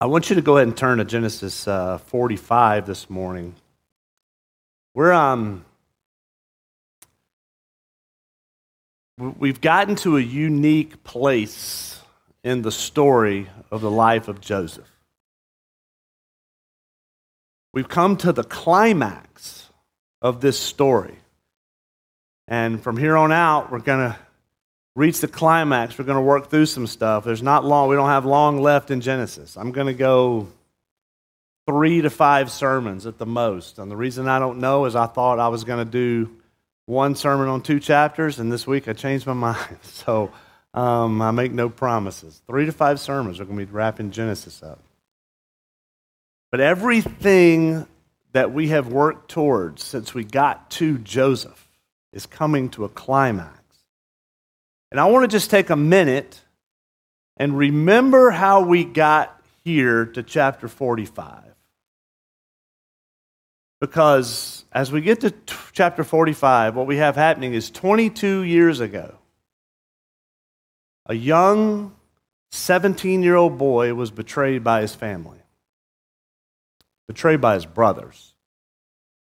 I want you to go ahead and turn to Genesis uh, 45 this morning. We're um, we've gotten to a unique place in the story of the life of Joseph. We've come to the climax of this story. And from here on out, we're going to reach the climax. We're going to work through some stuff. There's not long, we don't have long left in Genesis. I'm going to go three to five sermons at the most. And the reason I don't know is I thought I was going to do one sermon on two chapters, and this week I changed my mind. So um, I make no promises. Three to five sermons are going to be wrapping Genesis up. But everything that we have worked towards since we got to Joseph is coming to a climax. And I want to just take a minute and remember how we got here to chapter 45. Because as we get to t- chapter 45, what we have happening is 22 years ago, a young 17 year old boy was betrayed by his family, betrayed by his brothers.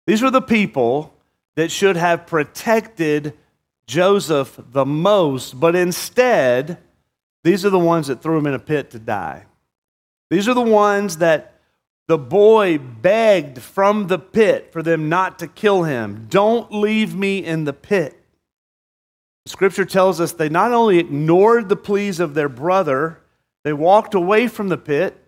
These were the people that should have protected Joseph the most, but instead, these are the ones that threw him in a pit to die. These are the ones that the boy begged from the pit for them not to kill him. Don't leave me in the pit. Scripture tells us they not only ignored the pleas of their brother, they walked away from the pit,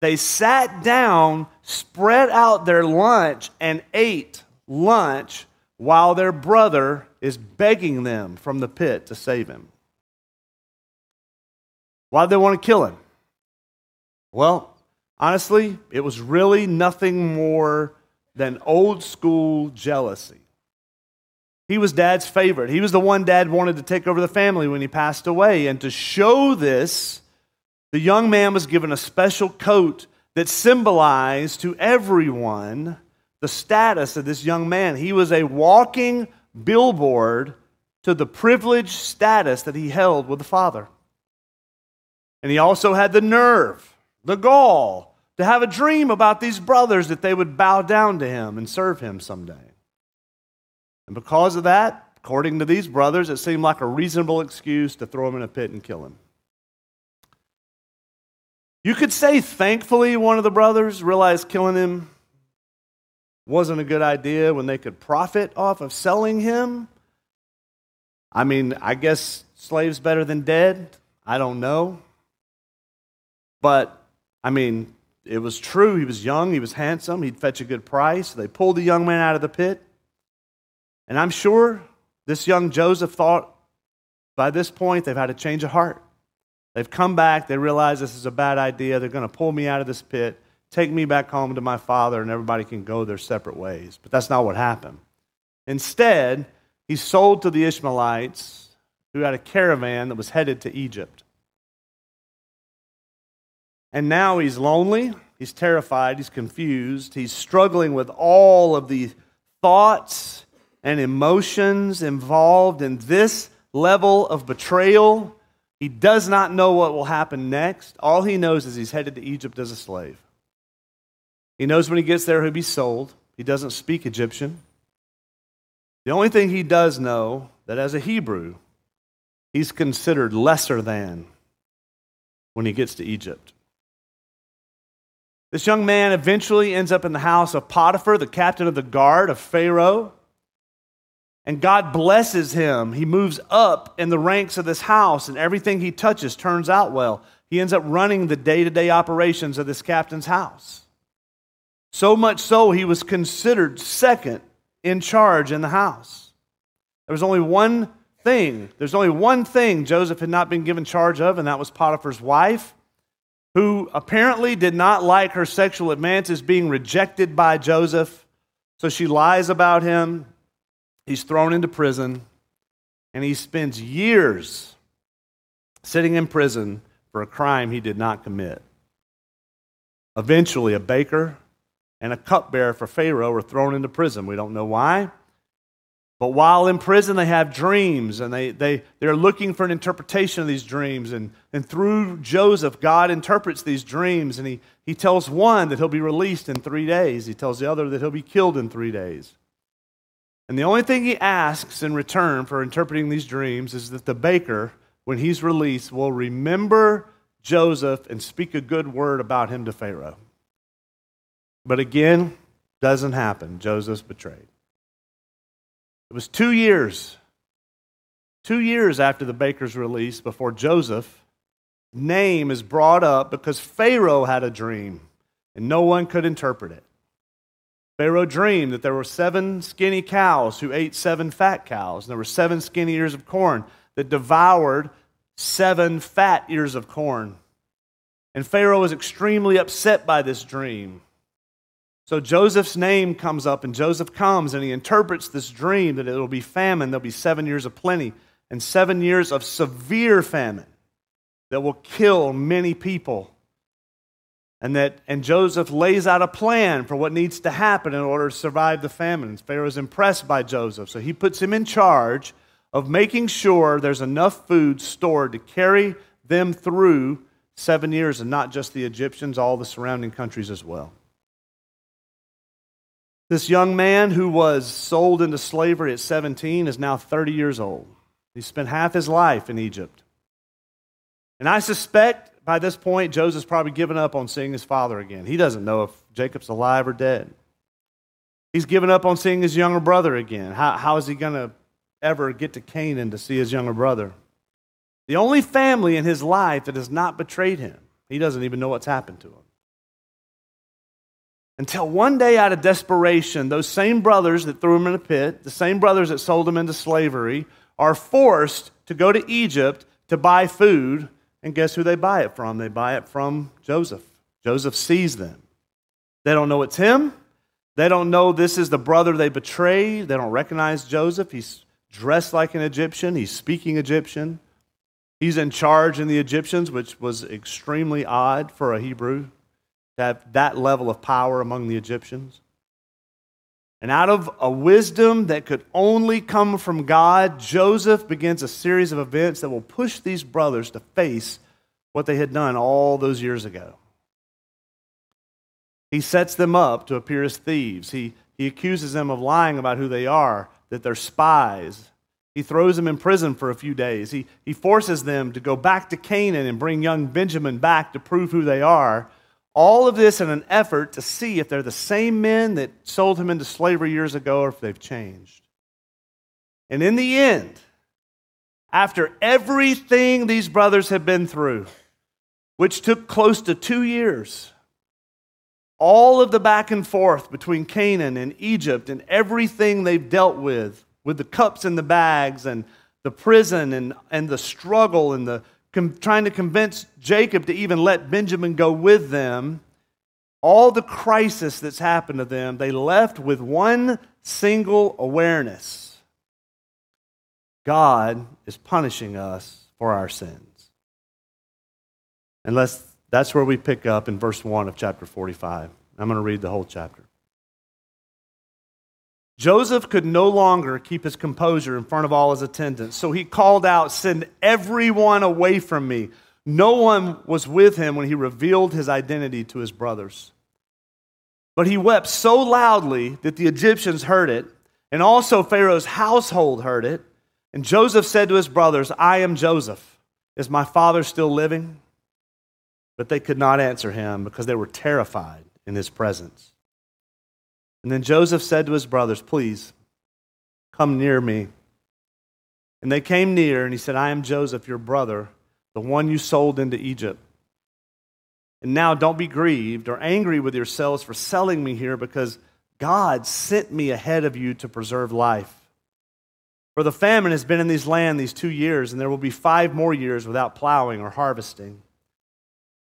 they sat down, spread out their lunch, and ate lunch while their brother is begging them from the pit to save him. Why do they want to kill him? Well, honestly, it was really nothing more than old school jealousy. He was dad's favorite. He was the one dad wanted to take over the family when he passed away. And to show this, the young man was given a special coat that symbolized to everyone the status of this young man. He was a walking billboard to the privileged status that he held with the Father. And he also had the nerve, the gall, to have a dream about these brothers that they would bow down to him and serve him someday. And because of that, according to these brothers, it seemed like a reasonable excuse to throw him in a pit and kill him. You could say, thankfully, one of the brothers realized killing him wasn't a good idea when they could profit off of selling him. I mean, I guess slaves better than dead. I don't know. But, I mean, it was true. He was young, he was handsome, he'd fetch a good price. They pulled the young man out of the pit. And I'm sure this young Joseph thought by this point they've had a change of heart. They've come back, they realize this is a bad idea, they're going to pull me out of this pit take me back home to my father and everybody can go their separate ways. But that's not what happened. Instead, he sold to the Ishmaelites who had a caravan that was headed to Egypt. And now he's lonely, he's terrified, he's confused, he's struggling with all of the thoughts and emotions involved in this level of betrayal. He does not know what will happen next. All he knows is he's headed to Egypt as a slave. He knows when he gets there, he'll be sold. He doesn't speak Egyptian. The only thing he does know that as a Hebrew, he's considered lesser than when he gets to Egypt. This young man eventually ends up in the house of Potiphar, the captain of the guard of Pharaoh. And God blesses him. He moves up in the ranks of this house, and everything he touches turns out well. He ends up running the day to day operations of this captain's house. So much so, he was considered second in charge in the house. There was only one thing, there's only one thing Joseph had not been given charge of, and that was Potiphar's wife, who apparently did not like her sexual advances being rejected by Joseph. So she lies about him. He's thrown into prison, and he spends years sitting in prison for a crime he did not commit. Eventually, a baker and a cupbearer for Pharaoh were thrown into prison. We don't know why. But while in prison, they have dreams and they, they, they're looking for an interpretation of these dreams. And, and through Joseph, God interprets these dreams. And he, he tells one that he'll be released in three days, he tells the other that he'll be killed in three days. And the only thing he asks in return for interpreting these dreams is that the baker, when he's released, will remember Joseph and speak a good word about him to Pharaoh. But again, doesn't happen. Joseph's betrayed. It was two years, two years after the baker's release before Joseph's name is brought up because Pharaoh had a dream and no one could interpret it. Pharaoh dreamed that there were seven skinny cows who ate seven fat cows, and there were seven skinny ears of corn that devoured seven fat ears of corn. And Pharaoh was extremely upset by this dream. So Joseph's name comes up, and Joseph comes and he interprets this dream that it will be famine. There'll be seven years of plenty and seven years of severe famine that will kill many people. And that and Joseph lays out a plan for what needs to happen in order to survive the famine. Pharaoh is impressed by Joseph, so he puts him in charge of making sure there's enough food stored to carry them through seven years, and not just the Egyptians, all the surrounding countries as well. This young man who was sold into slavery at 17 is now 30 years old. He spent half his life in Egypt. And I suspect by this point, Joseph's probably given up on seeing his father again. He doesn't know if Jacob's alive or dead. He's given up on seeing his younger brother again. How, how is he going to ever get to Canaan to see his younger brother? The only family in his life that has not betrayed him, he doesn't even know what's happened to him. Until one day, out of desperation, those same brothers that threw him in a pit, the same brothers that sold him into slavery, are forced to go to Egypt to buy food. And guess who they buy it from? They buy it from Joseph. Joseph sees them. They don't know it's him. They don't know this is the brother they betrayed. They don't recognize Joseph. He's dressed like an Egyptian, he's speaking Egyptian. He's in charge in the Egyptians, which was extremely odd for a Hebrew to have that level of power among the Egyptians. And out of a wisdom that could only come from God, Joseph begins a series of events that will push these brothers to face what they had done all those years ago. He sets them up to appear as thieves. He, he accuses them of lying about who they are, that they're spies. He throws them in prison for a few days. He, he forces them to go back to Canaan and bring young Benjamin back to prove who they are. All of this in an effort to see if they're the same men that sold him into slavery years ago or if they've changed. And in the end, after everything these brothers have been through, which took close to two years, all of the back and forth between Canaan and Egypt and everything they've dealt with, with the cups and the bags and the prison and, and the struggle and the com- trying to convince Jacob to even let Benjamin go with them, all the crisis that's happened to them, they left with one single awareness God is punishing us for our sins. Unless that's where we pick up in verse 1 of chapter 45. I'm going to read the whole chapter. Joseph could no longer keep his composure in front of all his attendants, so he called out, Send everyone away from me. No one was with him when he revealed his identity to his brothers. But he wept so loudly that the Egyptians heard it, and also Pharaoh's household heard it. And Joseph said to his brothers, I am Joseph. Is my father still living? But they could not answer him because they were terrified in his presence. And then Joseph said to his brothers, Please, come near me. And they came near, and he said, I am Joseph, your brother, the one you sold into Egypt. And now don't be grieved or angry with yourselves for selling me here, because God sent me ahead of you to preserve life. For the famine has been in these land these two years, and there will be five more years without plowing or harvesting.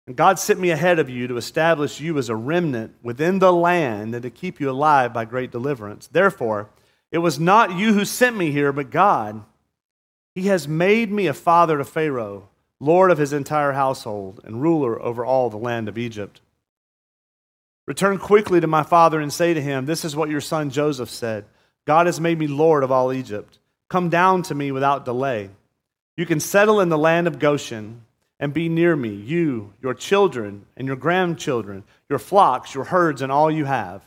And God sent me ahead of you to establish you as a remnant within the land and to keep you alive by great deliverance. Therefore, it was not you who sent me here, but God. He has made me a father to Pharaoh, lord of his entire household, and ruler over all the land of Egypt. Return quickly to my father and say to him, This is what your son Joseph said God has made me Lord of all Egypt. Come down to me without delay. You can settle in the land of Goshen and be near me, you, your children, and your grandchildren, your flocks, your herds, and all you have.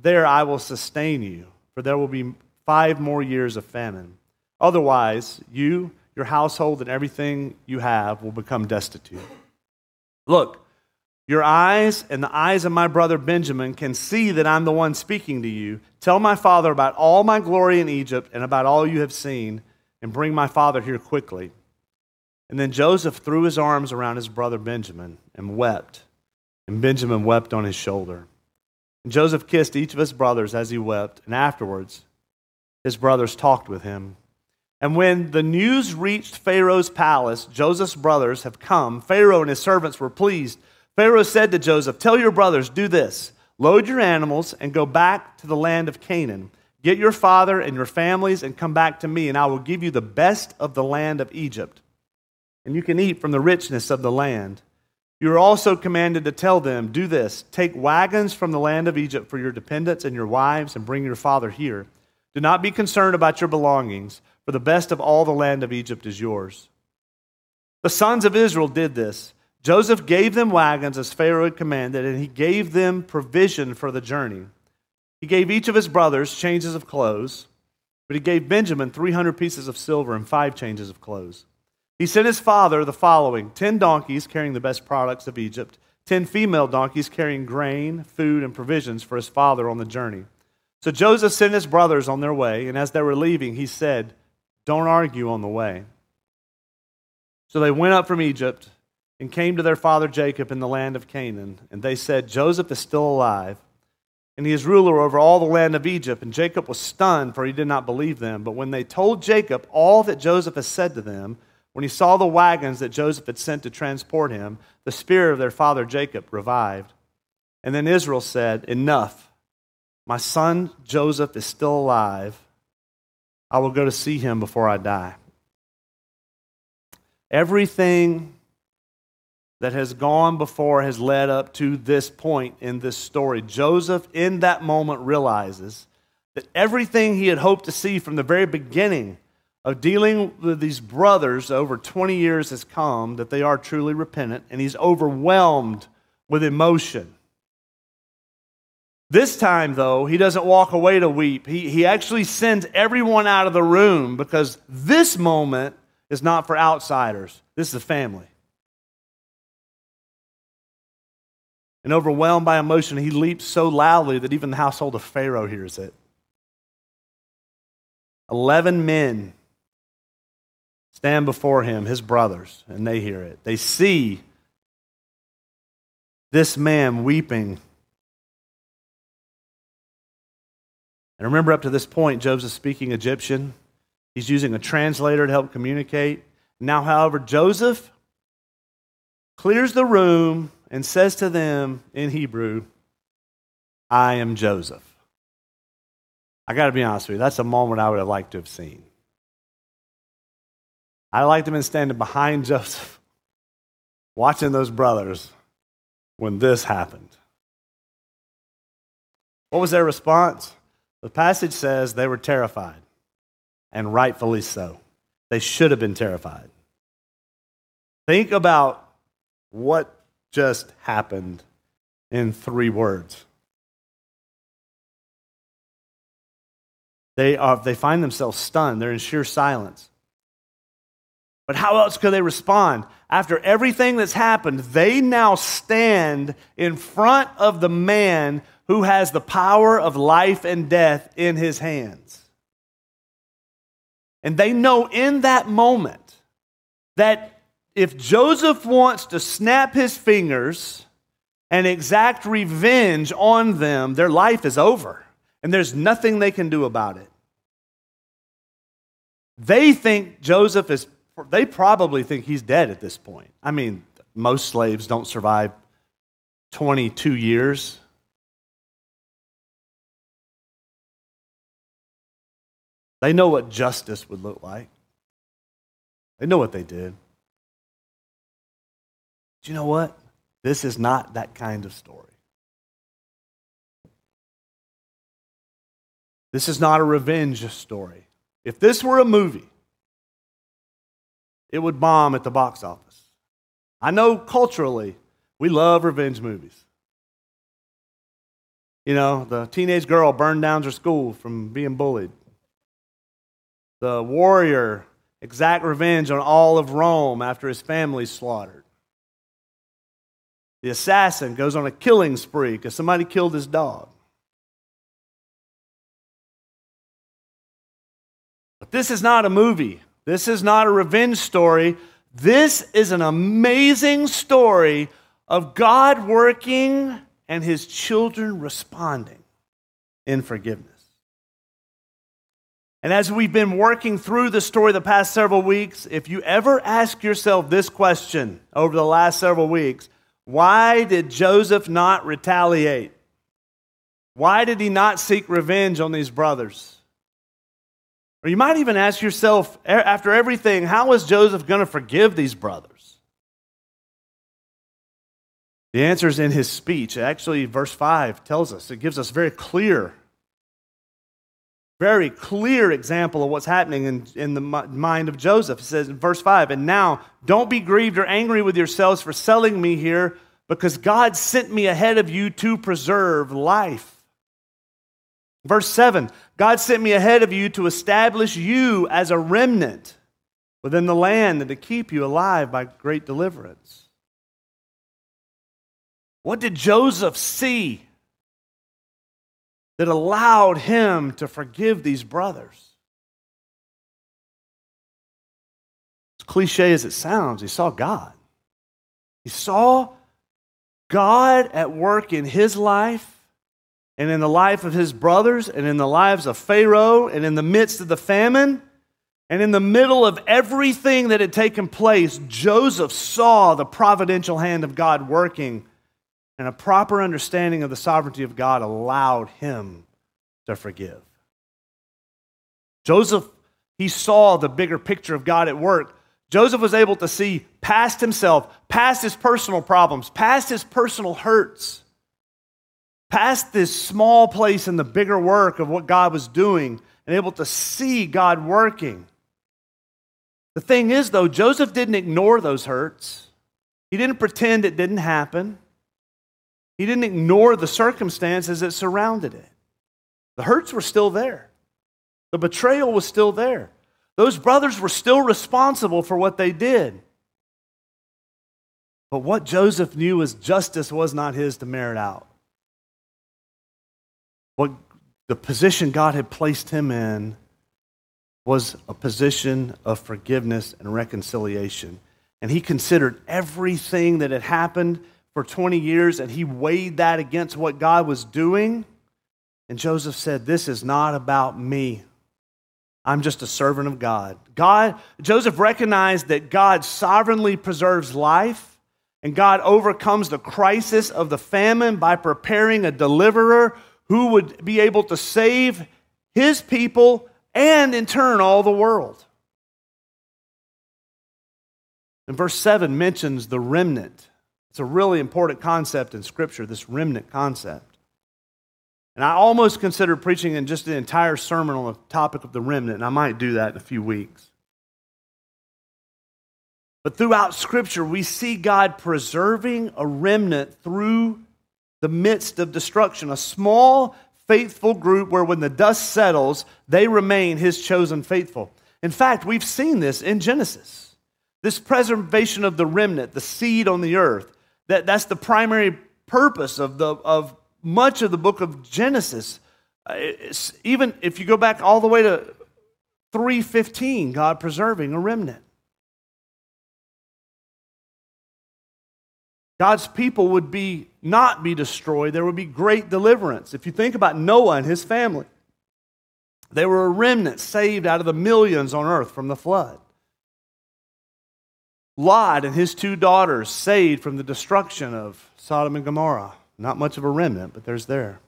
There I will sustain you, for there will be five more years of famine. Otherwise, you, your household, and everything you have will become destitute. Look, your eyes and the eyes of my brother Benjamin can see that I'm the one speaking to you. Tell my father about all my glory in Egypt and about all you have seen, and bring my father here quickly. And then Joseph threw his arms around his brother Benjamin and wept, and Benjamin wept on his shoulder. And Joseph kissed each of his brothers as he wept, and afterwards his brothers talked with him. And when the news reached Pharaoh's palace, Joseph's brothers have come. Pharaoh and his servants were pleased. Pharaoh said to Joseph, Tell your brothers, do this load your animals and go back to the land of Canaan. Get your father and your families and come back to me, and I will give you the best of the land of Egypt. And you can eat from the richness of the land. You are also commanded to tell them, Do this take wagons from the land of Egypt for your dependents and your wives, and bring your father here. Do not be concerned about your belongings, for the best of all the land of Egypt is yours. The sons of Israel did this. Joseph gave them wagons as Pharaoh had commanded, and he gave them provision for the journey. He gave each of his brothers changes of clothes, but he gave Benjamin 300 pieces of silver and five changes of clothes. He sent his father the following 10 donkeys carrying the best products of Egypt, 10 female donkeys carrying grain, food, and provisions for his father on the journey. So Joseph sent his brothers on their way, and as they were leaving, he said, Don't argue on the way. So they went up from Egypt and came to their father Jacob in the land of Canaan. And they said, Joseph is still alive, and he is ruler over all the land of Egypt. And Jacob was stunned, for he did not believe them. But when they told Jacob all that Joseph had said to them, when he saw the wagons that Joseph had sent to transport him, the spirit of their father Jacob revived. And then Israel said, Enough. My son Joseph is still alive. I will go to see him before I die. Everything that has gone before has led up to this point in this story. Joseph, in that moment, realizes that everything he had hoped to see from the very beginning of dealing with these brothers over 20 years has come, that they are truly repentant, and he's overwhelmed with emotion. This time, though, he doesn't walk away to weep. He, he actually sends everyone out of the room because this moment is not for outsiders, this is a family. And overwhelmed by emotion, he leaps so loudly that even the household of Pharaoh hears it. Eleven men stand before him, his brothers, and they hear it. They see this man weeping. And remember, up to this point, Joseph speaking Egyptian. He's using a translator to help communicate. Now, however, Joseph clears the room and says to them in Hebrew, I am Joseph. I got to be honest with you, that's a moment I would have liked to have seen. I liked him in standing behind Joseph, watching those brothers when this happened. What was their response? The passage says they were terrified, and rightfully so. They should have been terrified. Think about what just happened in three words. They, are, they find themselves stunned. They're in sheer silence. But how else could they respond? After everything that's happened, they now stand in front of the man who has the power of life and death in his hands. And they know in that moment that if Joseph wants to snap his fingers and exact revenge on them, their life is over. And there's nothing they can do about it. They think Joseph is, they probably think he's dead at this point. I mean, most slaves don't survive 22 years. They know what justice would look like, they know what they did. Do you know what? This is not that kind of story. This is not a revenge story. If this were a movie, it would bomb at the box office. I know culturally, we love revenge movies. You know, the teenage girl burned down her school from being bullied. The warrior exact revenge on all of Rome after his family's slaughtered. The assassin goes on a killing spree because somebody killed his dog. But this is not a movie. This is not a revenge story. This is an amazing story of God working and his children responding in forgiveness. And as we've been working through the story the past several weeks, if you ever ask yourself this question over the last several weeks, why did Joseph not retaliate? Why did he not seek revenge on these brothers? Or you might even ask yourself, after everything, how is Joseph going to forgive these brothers? The answer is in his speech. Actually, verse 5 tells us, it gives us very clear, very clear example of what's happening in, in the mind of Joseph. It says in verse 5, And now don't be grieved or angry with yourselves for selling me here, because God sent me ahead of you to preserve life. Verse 7 God sent me ahead of you to establish you as a remnant within the land and to keep you alive by great deliverance. What did Joseph see that allowed him to forgive these brothers? As cliche as it sounds, he saw God. He saw God at work in his life and in the life of his brothers and in the lives of Pharaoh and in the midst of the famine and in the middle of everything that had taken place, Joseph saw the providential hand of God working, and a proper understanding of the sovereignty of God allowed him to forgive. Joseph, he saw the bigger picture of God at work. Joseph was able to see past himself, past his personal problems, past his personal hurts past this small place in the bigger work of what God was doing and able to see God working. The thing is, though, Joseph didn't ignore those hurts. He didn't pretend it didn't happen. He didn't ignore the circumstances that surrounded it. The hurts were still there, the betrayal was still there. Those brothers were still responsible for what they did. But what Joseph knew was justice was not his to merit out the position God had placed him in was a position of forgiveness and reconciliation. And he considered everything that had happened for 20 years and he weighed that against what God was doing. And Joseph said, This is not about me. I'm just a servant of God. God, Joseph recognized that God sovereignly preserves life and God overcomes the crisis of the famine by preparing a deliverer who would be able to save his people and in turn all the world. And verse 7 mentions the remnant. It's a really important concept in Scripture, this remnant concept. And I almost considered preaching in just an entire sermon on the topic of the remnant, and I might do that in a few weeks. But throughout Scripture, we see God preserving a remnant through the midst of destruction. A small, faithful group where when the dust settles, they remain his chosen faithful. In fact, we've seen this in Genesis. This preservation of the remnant, the seed on the earth, that, that's the primary purpose of, the, of much of the book of Genesis. Uh, it's, even if you go back all the way to 315, God preserving a remnant. God's people would be not be destroyed. There would be great deliverance. If you think about Noah and his family, they were a remnant saved out of the millions on earth from the flood. Lot and his two daughters saved from the destruction of Sodom and Gomorrah. Not much of a remnant, but there's there.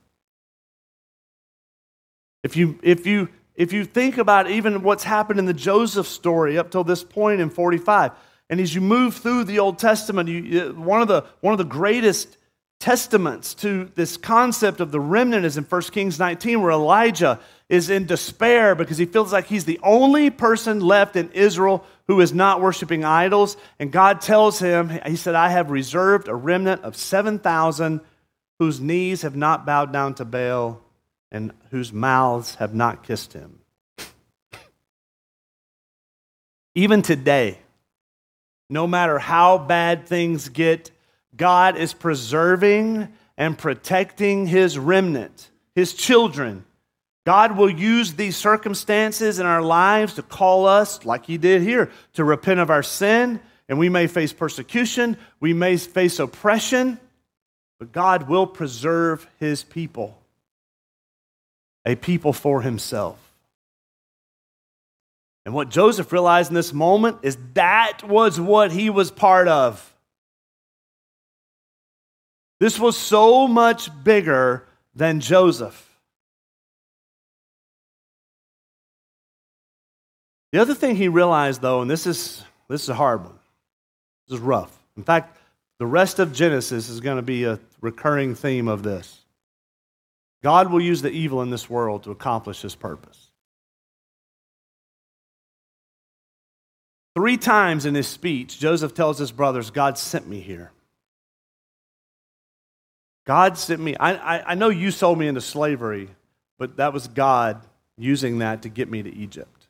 If you, if you, if you think about even what's happened in the Joseph story up till this point in 45, and as you move through the Old Testament, you, one, of the, one of the greatest testaments to this concept of the remnant is in 1 Kings 19, where Elijah is in despair because he feels like he's the only person left in Israel who is not worshiping idols. And God tells him, He said, I have reserved a remnant of 7,000 whose knees have not bowed down to Baal and whose mouths have not kissed him. Even today, no matter how bad things get, God is preserving and protecting his remnant, his children. God will use these circumstances in our lives to call us, like he did here, to repent of our sin. And we may face persecution, we may face oppression, but God will preserve his people, a people for himself. And what Joseph realized in this moment is that was what he was part of. This was so much bigger than Joseph. The other thing he realized, though, and this is, this is a hard one, this is rough. In fact, the rest of Genesis is going to be a recurring theme of this. God will use the evil in this world to accomplish his purpose. Three times in his speech, Joseph tells his brothers, God sent me here. God sent me. I, I, I, know you sold me into slavery, but that was God using that to get me to Egypt.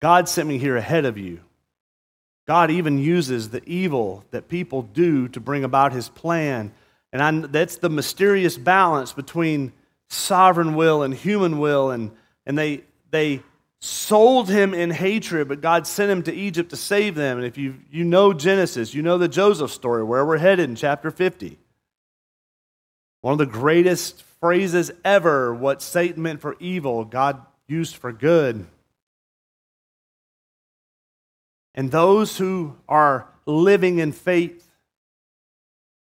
God sent me here ahead of you. God even uses the evil that people do to bring about his plan. And I, that's the mysterious balance between sovereign will and human will. And, and they, they sold him in hatred, but God sent him to Egypt to save them. And if you, you know Genesis, you know the Joseph story, where we're headed in chapter 50. One of the greatest phrases ever what Satan meant for evil, God used for good. And those who are living in faith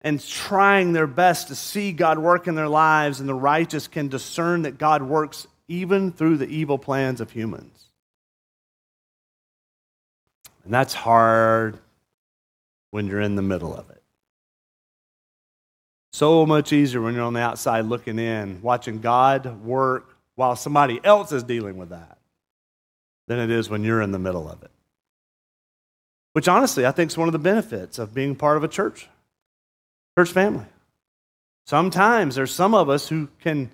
and trying their best to see God work in their lives, and the righteous can discern that God works even through the evil plans of humans. And that's hard when you're in the middle of it. So much easier when you're on the outside looking in, watching God work while somebody else is dealing with that, than it is when you're in the middle of it. Which honestly, I think is one of the benefits of being part of a church, church family. Sometimes there's some of us who can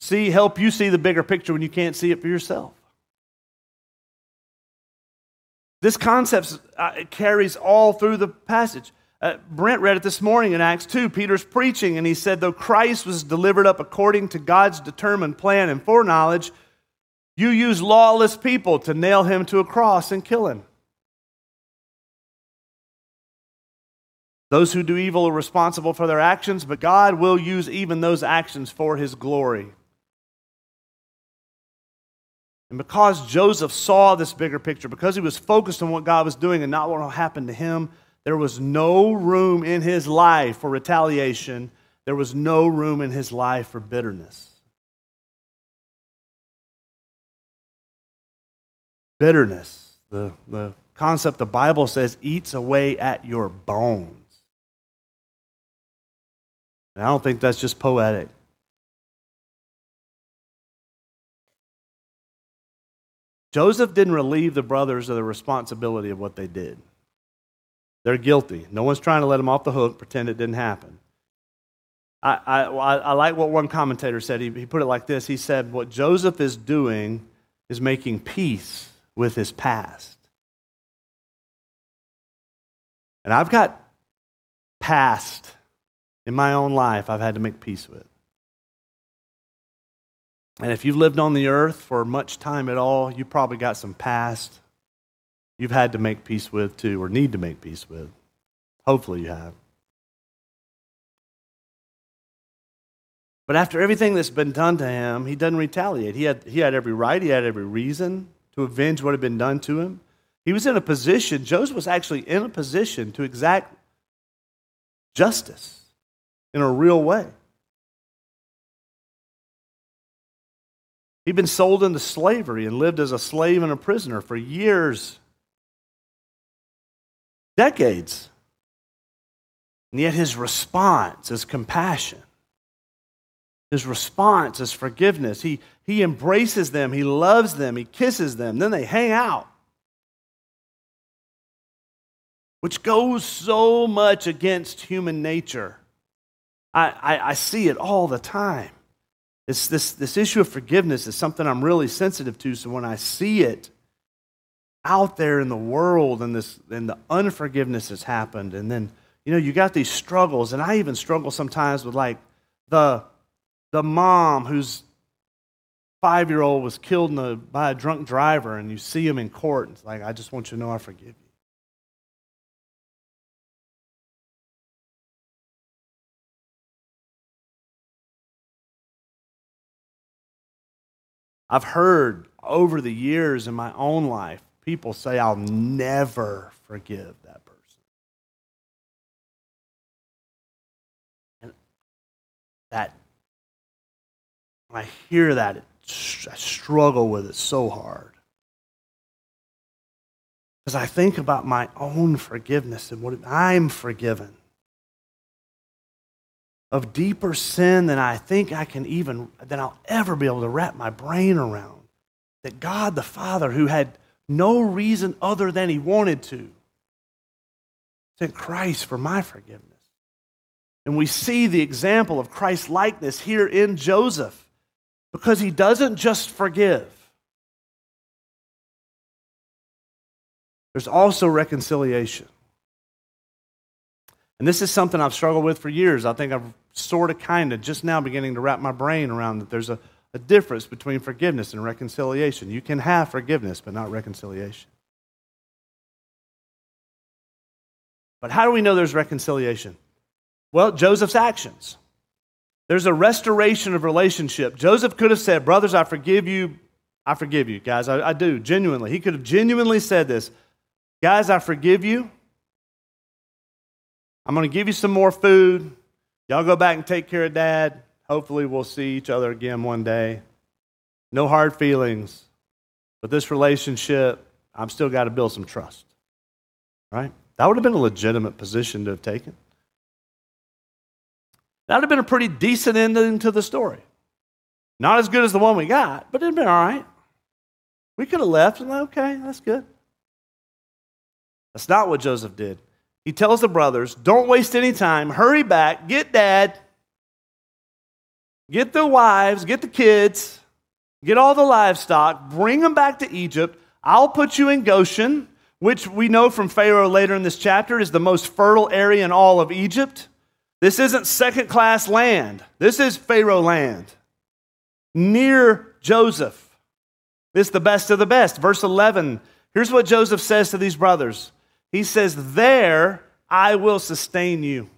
see, help you see the bigger picture when you can't see it for yourself. This concept uh, carries all through the passage. Uh, Brent read it this morning in Acts 2. Peter's preaching, and he said, Though Christ was delivered up according to God's determined plan and foreknowledge, you use lawless people to nail him to a cross and kill him. Those who do evil are responsible for their actions, but God will use even those actions for his glory. And because Joseph saw this bigger picture, because he was focused on what God was doing and not what happened to him, there was no room in his life for retaliation. There was no room in his life for bitterness. Bitterness, the, the concept the Bible says, eats away at your bones. And I don't think that's just poetic. Joseph didn't relieve the brothers of the responsibility of what they did. They're guilty. No one's trying to let them off the hook, pretend it didn't happen. I, I, I like what one commentator said. He, he put it like this He said, What Joseph is doing is making peace with his past. And I've got past in my own life I've had to make peace with. And if you've lived on the earth for much time at all, you probably got some past you've had to make peace with too, or need to make peace with. Hopefully you have. But after everything that's been done to him, he doesn't retaliate. He had, he had every right, he had every reason to avenge what had been done to him. He was in a position, Joseph was actually in a position to exact justice in a real way. He'd been sold into slavery and lived as a slave and a prisoner for years, decades. And yet his response is compassion. His response is forgiveness. He, he embraces them, he loves them, he kisses them, then they hang out. Which goes so much against human nature. I, I, I see it all the time. It's this, this issue of forgiveness is something I'm really sensitive to. So when I see it out there in the world and, this, and the unforgiveness has happened, and then, you know, you got these struggles, and I even struggle sometimes with like the, the mom whose five year old was killed a, by a drunk driver, and you see him in court, and it's like, I just want you to know I forgive you. I've heard over the years in my own life people say, I'll never forgive that person. And that, when I hear that, it, I struggle with it so hard. Because I think about my own forgiveness and what I'm forgiven of deeper sin than I think I can even, than I'll ever be able to wrap my brain around. That God the Father, who had no reason other than He wanted to, sent Christ for my forgiveness. And we see the example of Christ's likeness here in Joseph because he doesn't just forgive. There's also reconciliation. And this is something I've struggled with for years. I think I've sort of, kind of, just now beginning to wrap my brain around that there's a, a difference between forgiveness and reconciliation. You can have forgiveness, but not reconciliation. But how do we know there's reconciliation? Well, Joseph's actions. There's a restoration of relationship. Joseph could have said, Brothers, I forgive you. I forgive you, guys. I, I do, genuinely. He could have genuinely said this Guys, I forgive you. I'm going to give you some more food. Y'all go back and take care of dad. Hopefully, we'll see each other again one day. No hard feelings. But this relationship, I've still got to build some trust. Right? That would have been a legitimate position to have taken. That would have been a pretty decent ending to the story. Not as good as the one we got, but it'd been all right. We could have left and, like, okay, that's good. That's not what Joseph did. He tells the brothers, don't waste any time, hurry back, get dad, get the wives, get the kids, get all the livestock, bring them back to Egypt. I'll put you in Goshen, which we know from Pharaoh later in this chapter is the most fertile area in all of Egypt. This isn't second class land, this is Pharaoh land near Joseph. This is the best of the best. Verse 11. Here's what Joseph says to these brothers he says, There I will sustain you.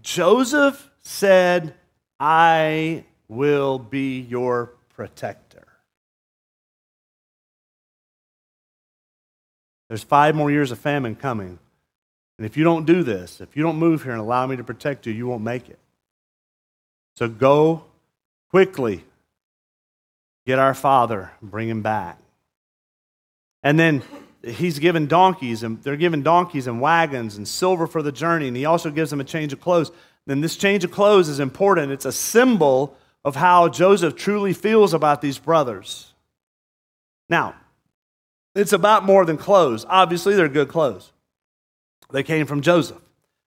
Joseph said, I will be your protector. There's five more years of famine coming. And if you don't do this, if you don't move here and allow me to protect you, you won't make it. So go quickly, get our father, bring him back. And then he's given donkeys, and they're given donkeys and wagons and silver for the journey, and he also gives them a change of clothes. Then this change of clothes is important. It's a symbol of how Joseph truly feels about these brothers. Now, it's about more than clothes. Obviously, they're good clothes. They came from Joseph.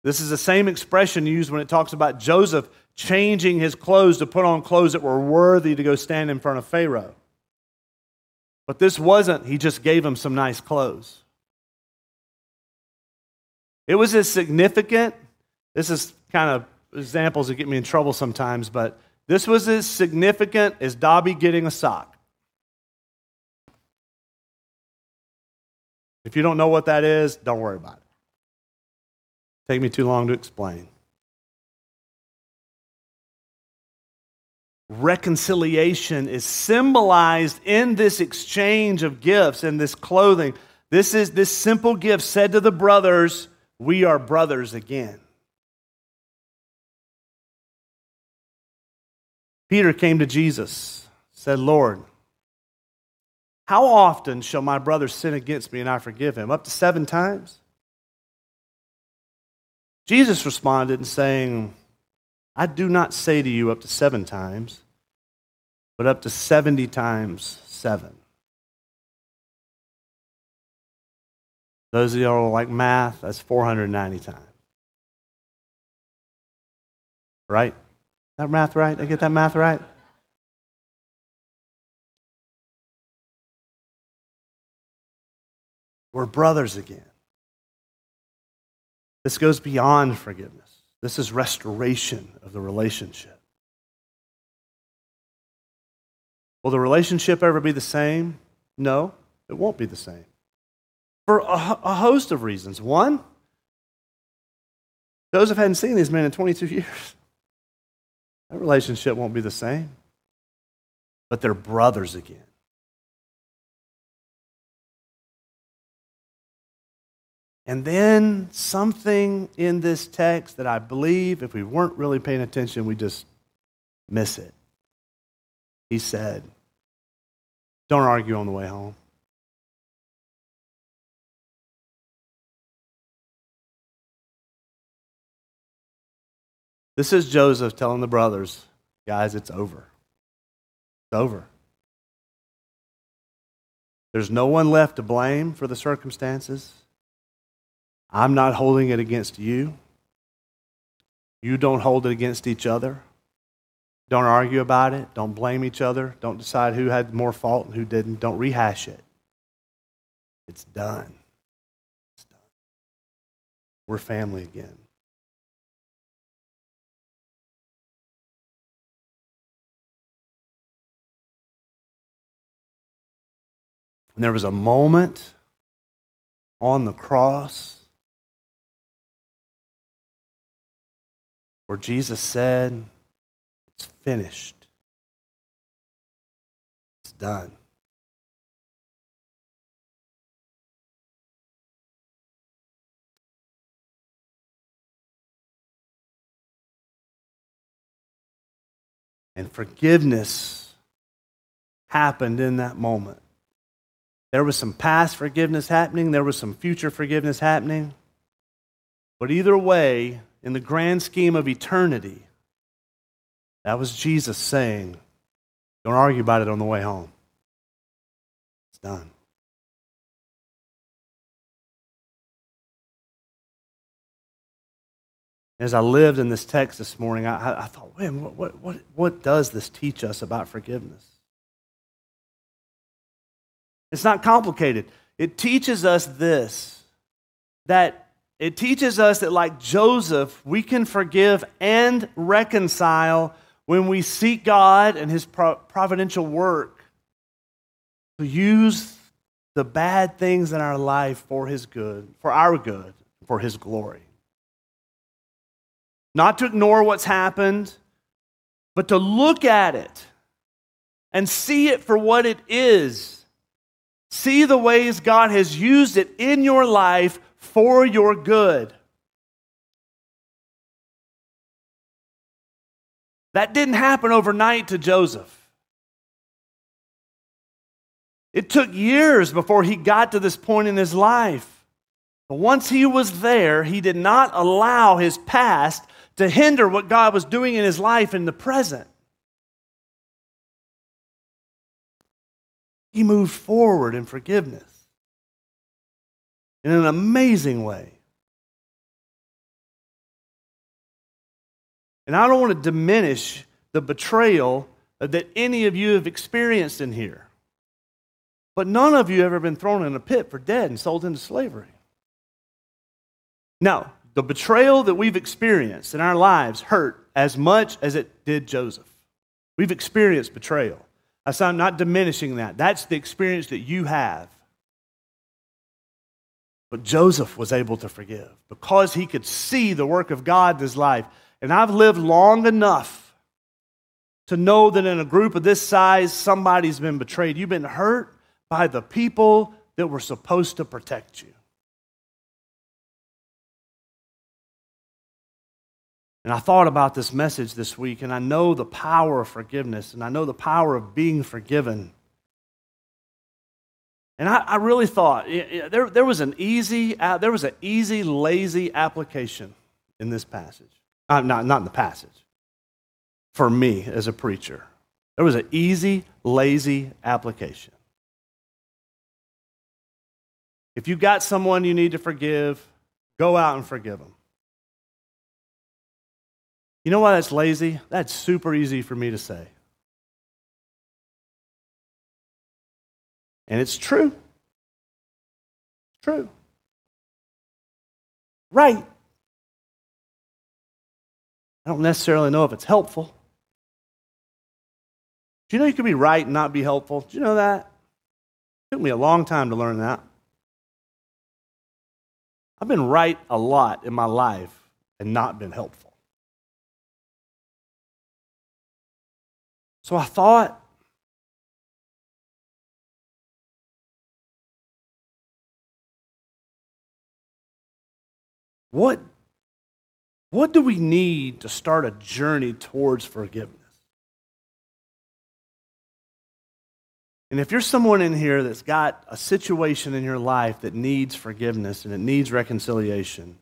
This is the same expression used when it talks about Joseph changing his clothes to put on clothes that were worthy to go stand in front of Pharaoh. But this wasn't, he just gave him some nice clothes. It was as significant, this is kind of examples that get me in trouble sometimes, but this was as significant as Dobby getting a sock. If you don't know what that is, don't worry about it. Take me too long to explain. Reconciliation is symbolized in this exchange of gifts and this clothing. This is this simple gift said to the brothers, We are brothers again. Peter came to Jesus, said, Lord, How often shall my brother sin against me and I forgive him? Up to seven times? Jesus responded and saying, I do not say to you up to seven times, but up to 70 times seven. Those of you who like math, that's 490 times. Right? That math right? I get that math right? We're brothers again. This goes beyond forgiveness. This is restoration of the relationship. Will the relationship ever be the same? No, it won't be the same. For a, a host of reasons. One, Joseph hadn't seen these men in 22 years. That relationship won't be the same. But they're brothers again. And then something in this text that I believe, if we weren't really paying attention, we just miss it. He said, Don't argue on the way home. This is Joseph telling the brothers, guys, it's over. It's over. There's no one left to blame for the circumstances. I'm not holding it against you. You don't hold it against each other. Don't argue about it. Don't blame each other. Don't decide who had more fault and who didn't. Don't rehash it. It's done. It's done. We're family again. And there was a moment on the cross where Jesus said, It's finished. It's done. And forgiveness happened in that moment. There was some past forgiveness happening, there was some future forgiveness happening. But either way, in the grand scheme of eternity, that was Jesus saying, Don't argue about it on the way home. It's done. As I lived in this text this morning, I, I thought, man, what, what, what does this teach us about forgiveness? It's not complicated. It teaches us this that it teaches us that, like Joseph, we can forgive and reconcile when we seek God and His providential work to use the bad things in our life for His good, for our good, for His glory. Not to ignore what's happened, but to look at it and see it for what it is. See the ways God has used it in your life for your good. That didn't happen overnight to Joseph. It took years before he got to this point in his life. But once he was there, he did not allow his past to hinder what God was doing in his life in the present. He moved forward in forgiveness in an amazing way. And I don't want to diminish the betrayal that any of you have experienced in here. But none of you have ever been thrown in a pit for dead and sold into slavery. Now, the betrayal that we've experienced in our lives hurt as much as it did Joseph. We've experienced betrayal. I'm not diminishing that. That's the experience that you have. But Joseph was able to forgive because he could see the work of God in his life. And I've lived long enough to know that in a group of this size, somebody's been betrayed. You've been hurt by the people that were supposed to protect you. And I thought about this message this week, and I know the power of forgiveness, and I know the power of being forgiven. And I, I really thought there, there was an easy, there was an easy, lazy application in this passage. Uh, not, not in the passage. For me as a preacher, there was an easy, lazy application. If you've got someone you need to forgive, go out and forgive them. You know why that's lazy? That's super easy for me to say. And it's true. True. Right. I don't necessarily know if it's helpful. Do you know you can be right and not be helpful? Do you know that? It took me a long time to learn that. I've been right a lot in my life and not been helpful. So I thought, what, what do we need to start a journey towards forgiveness? And if you're someone in here that's got a situation in your life that needs forgiveness and it needs reconciliation,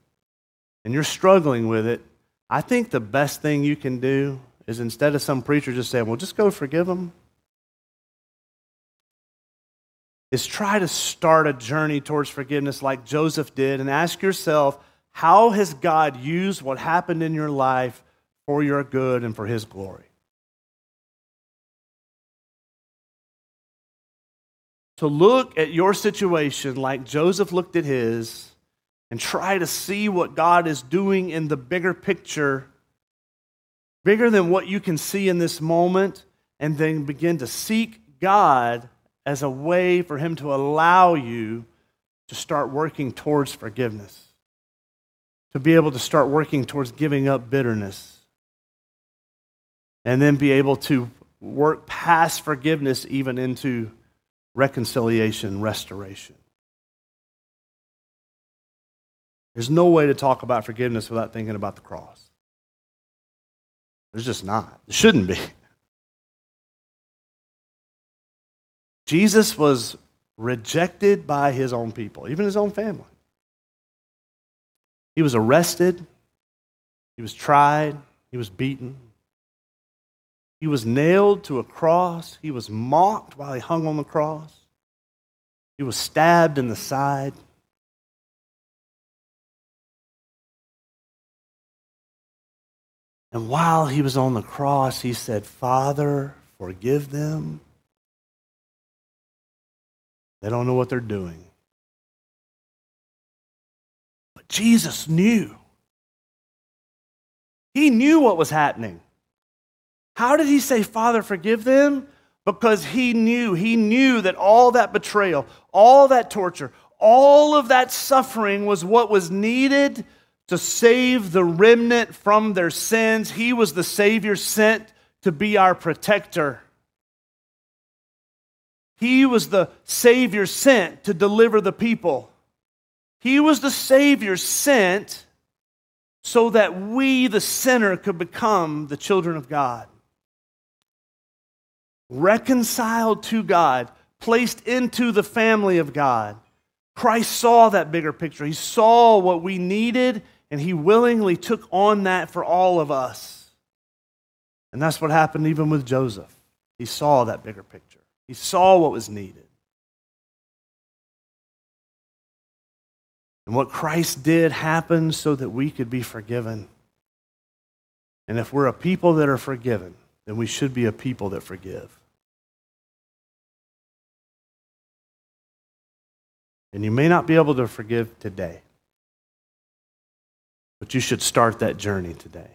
and you're struggling with it, I think the best thing you can do is instead of some preacher just saying, well, just go forgive them, is try to start a journey towards forgiveness like Joseph did and ask yourself, how has God used what happened in your life for your good and for his glory? To look at your situation like Joseph looked at his and try to see what God is doing in the bigger picture bigger than what you can see in this moment, and then begin to seek God as a way for Him to allow you to start working towards forgiveness, to be able to start working towards giving up bitterness, and then be able to work past forgiveness even into reconciliation, restoration. There's no way to talk about forgiveness without thinking about the cross. There's just not. There shouldn't be. Jesus was rejected by his own people, even his own family. He was arrested, he was tried, he was beaten. He was nailed to a cross, he was mocked while he hung on the cross, he was stabbed in the side. And while he was on the cross, he said, Father, forgive them. They don't know what they're doing. Jesus knew. He knew what was happening. How did he say, Father, forgive them? Because he knew, he knew that all that betrayal, all that torture, all of that suffering was what was needed to save the remnant from their sins. He was the Savior sent to be our protector. He was the Savior sent to deliver the people. He was the Savior sent so that we, the sinner, could become the children of God. Reconciled to God, placed into the family of God. Christ saw that bigger picture. He saw what we needed and he willingly took on that for all of us. And that's what happened even with Joseph. He saw that bigger picture, he saw what was needed. And what Christ did happened so that we could be forgiven. And if we're a people that are forgiven, then we should be a people that forgive. And you may not be able to forgive today. But you should start that journey today.